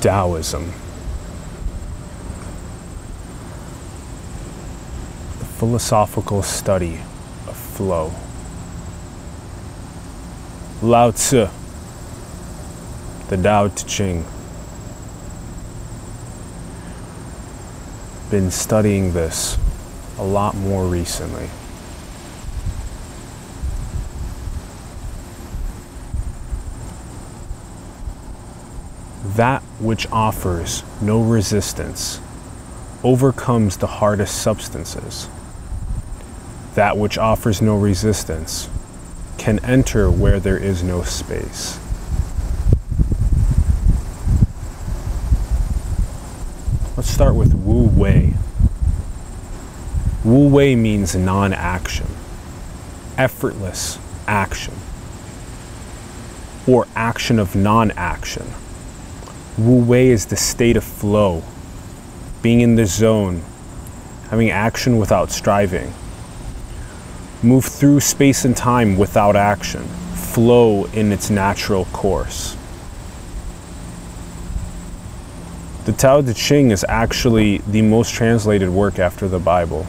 Taoism. The philosophical study of flow. Lao Tzu, the Tao Te Ching. Been studying this a lot more recently. That which offers no resistance overcomes the hardest substances. That which offers no resistance can enter where there is no space. Let's start with Wu Wei. Wu Wei means non action, effortless action, or action of non action. Wu Wei is the state of flow, being in the zone, having action without striving. Move through space and time without action, flow in its natural course. The Tao Te Ching is actually the most translated work after the Bible.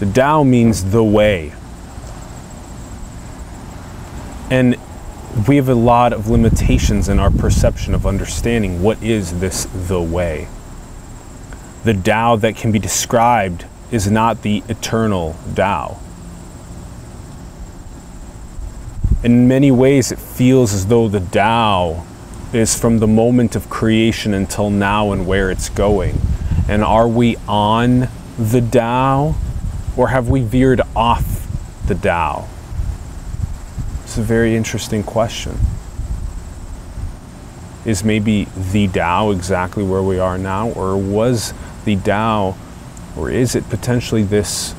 The Tao means the way. And we have a lot of limitations in our perception of understanding what is this the way. The Tao that can be described is not the eternal Tao. In many ways, it feels as though the Tao is from the moment of creation until now and where it's going. And are we on the Tao or have we veered off the Tao? It's a very interesting question. Is maybe the Tao exactly where we are now, or was the Tao, or is it potentially this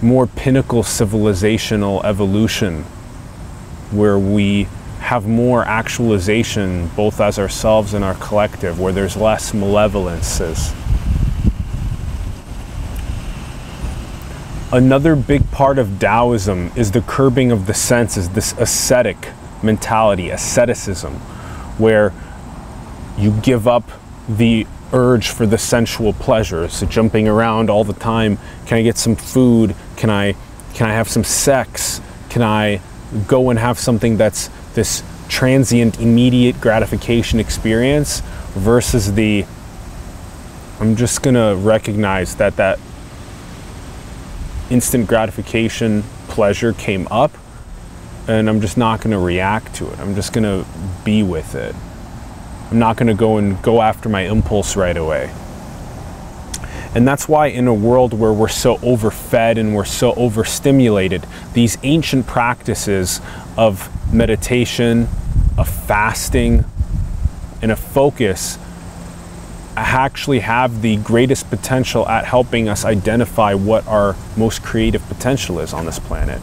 more pinnacle civilizational evolution where we have more actualization both as ourselves and our collective, where there's less malevolences? Another big part of Taoism is the curbing of the senses, this ascetic mentality, asceticism, where you give up the urge for the sensual pleasures, so jumping around all the time. Can I get some food? Can I can I have some sex? Can I go and have something that's this transient, immediate gratification experience versus the I'm just gonna recognize that that instant gratification pleasure came up and I'm just not going to react to it. I'm just going to be with it. I'm not going to go and go after my impulse right away. And that's why, in a world where we're so overfed and we're so overstimulated, these ancient practices of meditation, of fasting, and of focus actually have the greatest potential at helping us identify what our most creative potential is on this planet.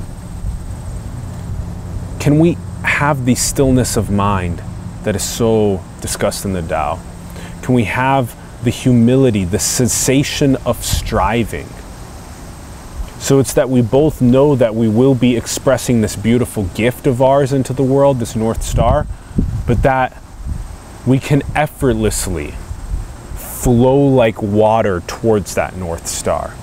Can we have the stillness of mind that is so discussed in the Tao? Can we have the humility, the cessation of striving? So it's that we both know that we will be expressing this beautiful gift of ours into the world, this North Star, but that we can effortlessly flow like water towards that North Star.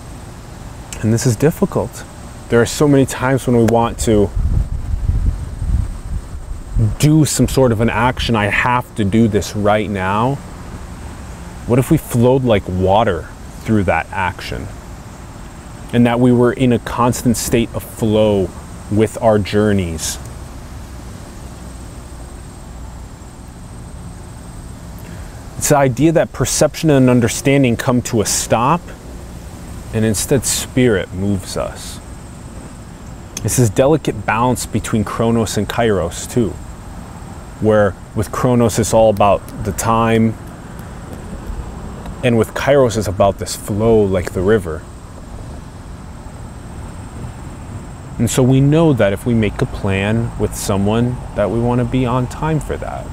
And this is difficult. There are so many times when we want to do some sort of an action. I have to do this right now. What if we flowed like water through that action? And that we were in a constant state of flow with our journeys It's the idea that perception and understanding come to a stop, and instead, spirit moves us. It's this delicate balance between Chronos and Kairos, too, where with Chronos it's all about the time, and with Kairos it's about this flow like the river. And so we know that if we make a plan with someone, that we want to be on time for that.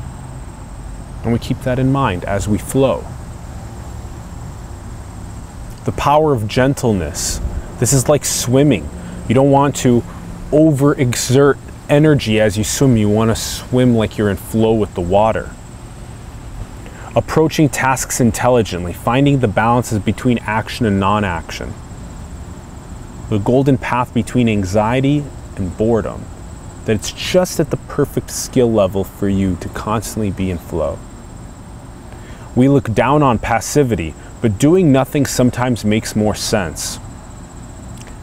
And we keep that in mind as we flow. The power of gentleness. This is like swimming. You don't want to overexert energy as you swim. You want to swim like you're in flow with the water. approaching tasks intelligently, finding the balances between action and non action, the golden path between anxiety and boredom, that it's just at the perfect skill level for you to constantly be in flow. We look down on passivity, but doing nothing sometimes makes more sense.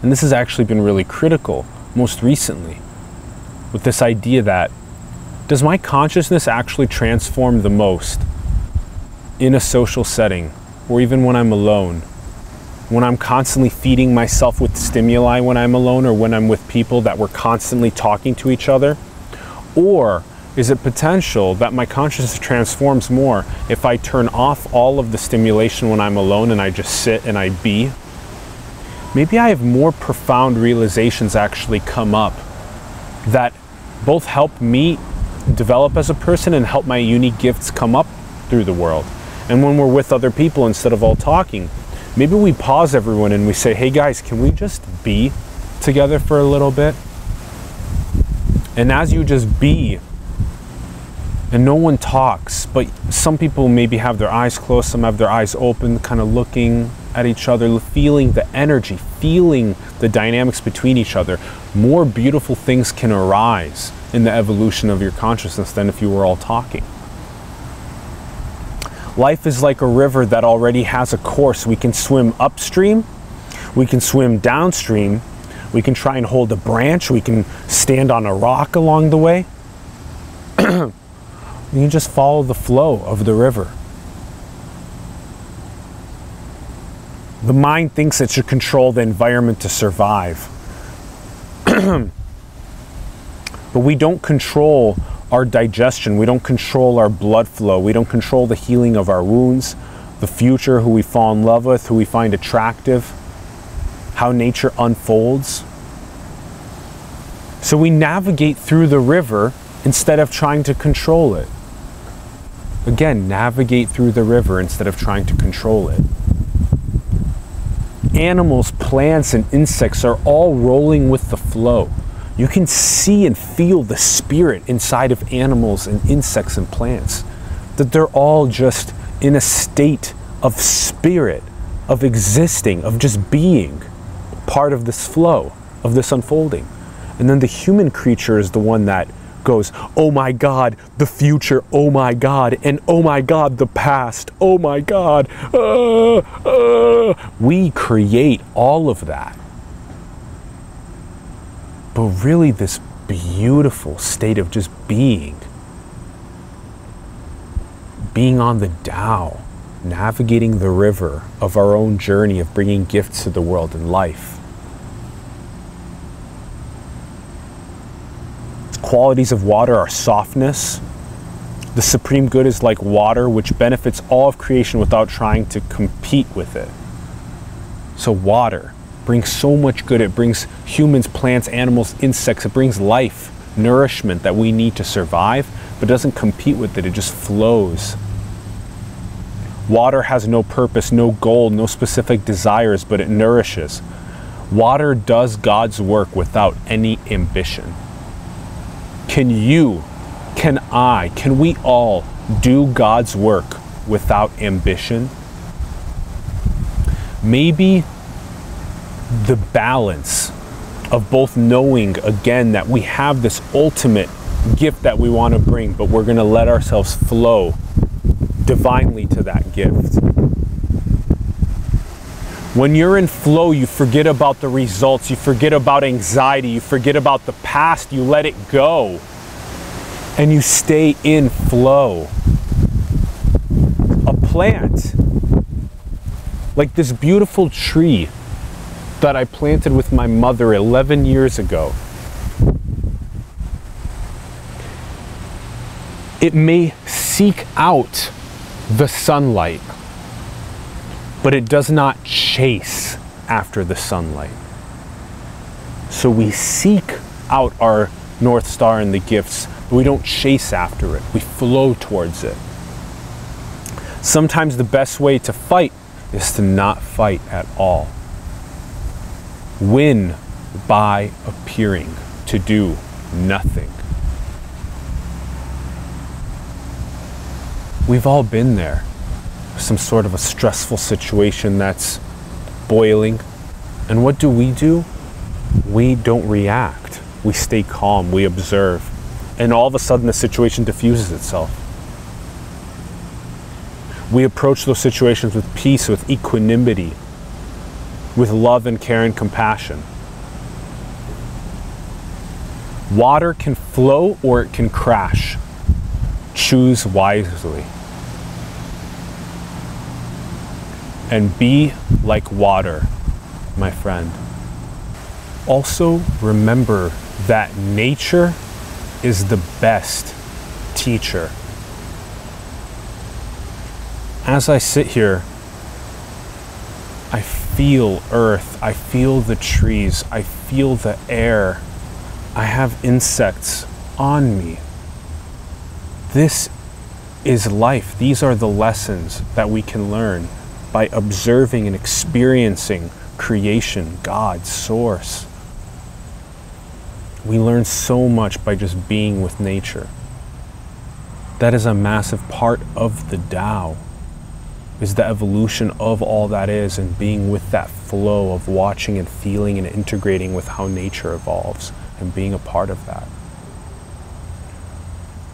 And this has actually been really critical most recently with this idea that does my consciousness actually transform the most in a social setting or even when I'm alone? When I'm constantly feeding myself with stimuli when I'm alone or when I'm with people that we're constantly talking to each other? Or is it potential that my consciousness transforms more if I turn off all of the stimulation when I'm alone and I just sit and I be? Maybe I have more profound realizations actually come up that both help me develop as a person and help my unique gifts come up through the world. And when we're with other people instead of all talking, maybe we pause everyone and we say, hey guys, can we just be together for a little bit? And as you just be, and no one talks, but some people maybe have their eyes closed, some have their eyes open, kind of looking at each other, feeling the energy, feeling the dynamics between each other. More beautiful things can arise in the evolution of your consciousness than if you were all talking. Life is like a river that already has a course. We can swim upstream, we can swim downstream, we can try and hold a branch, we can stand on a rock along the way. You can just follow the flow of the river. The mind thinks it should control the environment to survive. but we don't control our digestion, we don't control our blood flow, we don't control the healing of our wounds, the future, who we fall in love with, who we find attractive, how nature unfolds. So we navigate through the river instead of trying to control it. Again, navigate through the river instead of trying to control it. Animals, plants, and insects are all rolling with the flow. You can see and feel the spirit inside of animals and insects and plants. That they're all just in a state of spirit, of existing, of just being part of this flow, of this unfolding. And then the human creature is the one that goes, oh my God, the future, oh my God, and oh my God, the past, oh my God. Uh, uh. We create all of that. But really, this beautiful state of just being, being on the Tao, navigating the river of our own journey of bringing gifts to the world and life qualities of water are softness. The supreme good is like water, which benefits all of creation without trying to compete with it. So, water brings so much good. It brings humans, plants, animals, insects. It brings life, nourishment that we need to survive, but doesn't compete with it. It just flows. Water has no purpose, no goal, no specific desires, but it nourishes. Water does God's work without any ambition. Can you, can I, can we all do God's work without ambition? Maybe the balance of both knowing again that we have this ultimate gift that we want to bring, but we're going to let ourselves flow divinely to that gift. When you're in flow, you forget about the results, you forget about anxiety, you forget about the past, you let it go, and you stay in flow. A plant, like this beautiful tree that I planted with my mother 11 years ago, it may seek out the sunlight but it does not chase after the sunlight. So we seek out our North Star and the gifts, but we don't chase after it. We flow towards it. Sometimes the best way to fight is to not fight at all. Win by appearing to do nothing. We've all been there. Some sort of a stressful situation that's boiling. And what do we do? We don't react. We stay calm. We observe. And all of a sudden, the situation diffuses itself. We approach those situations with peace, with equanimity, with love and care and compassion. Water can flow or it can crash. Choose wisely. And be like water, my friend. Also, remember that nature is the best teacher. As I sit here, I feel earth, I feel the trees, I feel the air. I have insects on me. This is life. These are the lessons that we can learn by observing and experiencing creation, God, Source. We learn so much by just being with nature. That is a massive part of the Tao, is the evolution of all that is and being with that flow of watching and feeling and integrating with how nature evolves and being a part of that.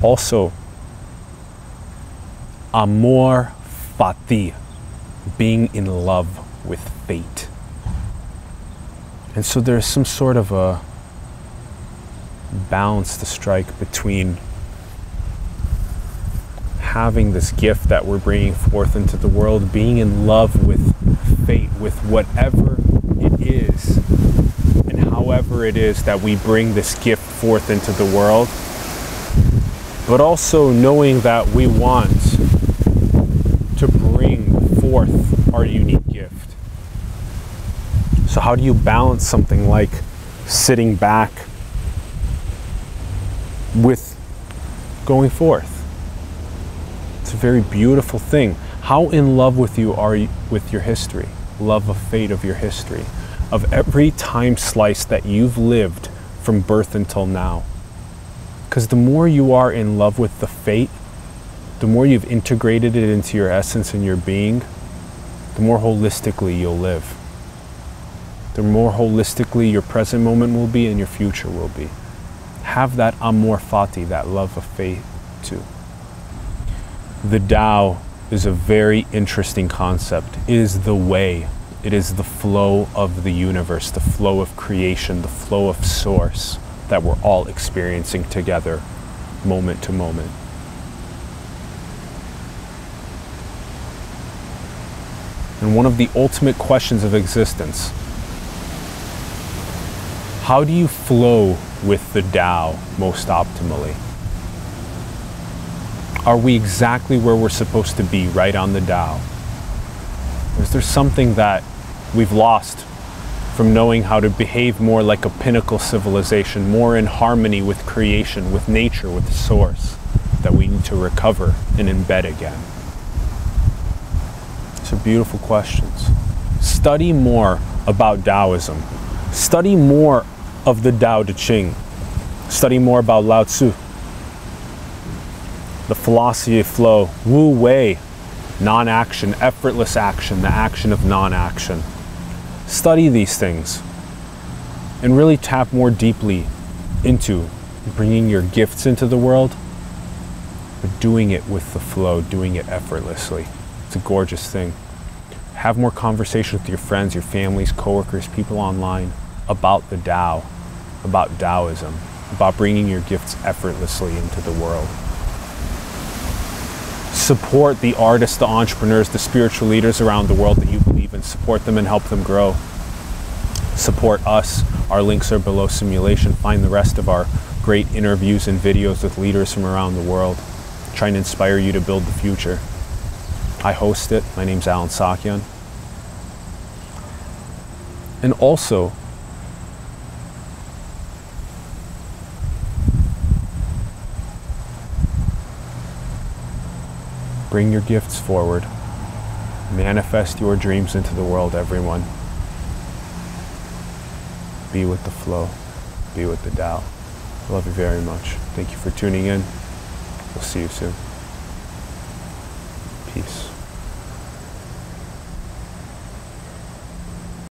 Also, amor fati, being in love with fate. And so there's some sort of a balance to strike between having this gift that we're bringing forth into the world, being in love with fate, with whatever it is, and however it is that we bring this gift forth into the world, but also knowing that we want forth our unique gift. So, how do you balance something like sitting back with going forth? It's a very beautiful thing. How in love with you are you with your history? Love of fate of your history, of every time slice that you've lived from birth until now. Because the more you are in love with the fate, the more you've integrated it into your essence and your being, the more holistically you'll live. The more holistically your present moment will be and your future will be. Have that amor fati, that love of fate too. The Tao is a very interesting concept. It is the way, it is the flow of the universe, the flow of creation, the flow of source that we're all experiencing together, moment to moment. And one of the ultimate questions of existence how do you flow with the Tao most optimally? Are we exactly where we're supposed to be, right on the Tao? Is there something that we've lost from knowing how to behave more like a pinnacle civilization, more in harmony with creation, with nature, with the source, that we need to recover and embed again? Are beautiful questions. Study more about Taoism. Study more of the Tao Te Ching. Study more about Lao Tzu. The philosophy of flow, Wu Wei, non action, effortless action, the action of non action study these things and really tap more deeply into bringing your gifts into the world, but doing it with the flow, doing it effortlessly. It's a gorgeous thing. Have more conversation with your friends, your families, coworkers, people online about the Tao, about Taoism, about bringing your gifts effortlessly into the world. Support the artists, the entrepreneurs, the spiritual leaders around the world that you believe in. Support them and help them grow. Support us. Our links are below simulation. Find the rest of our great interviews and videos with leaders from around the world. Trying to inspire you to build the future. I host it. My name's Allen Saakyan. And also, Bring your gifts forward. Manifest your dreams into the world, everyone. Be with the flow. Be with the Tao. Love you very much. Thank you for tuning in. We'll see you soon.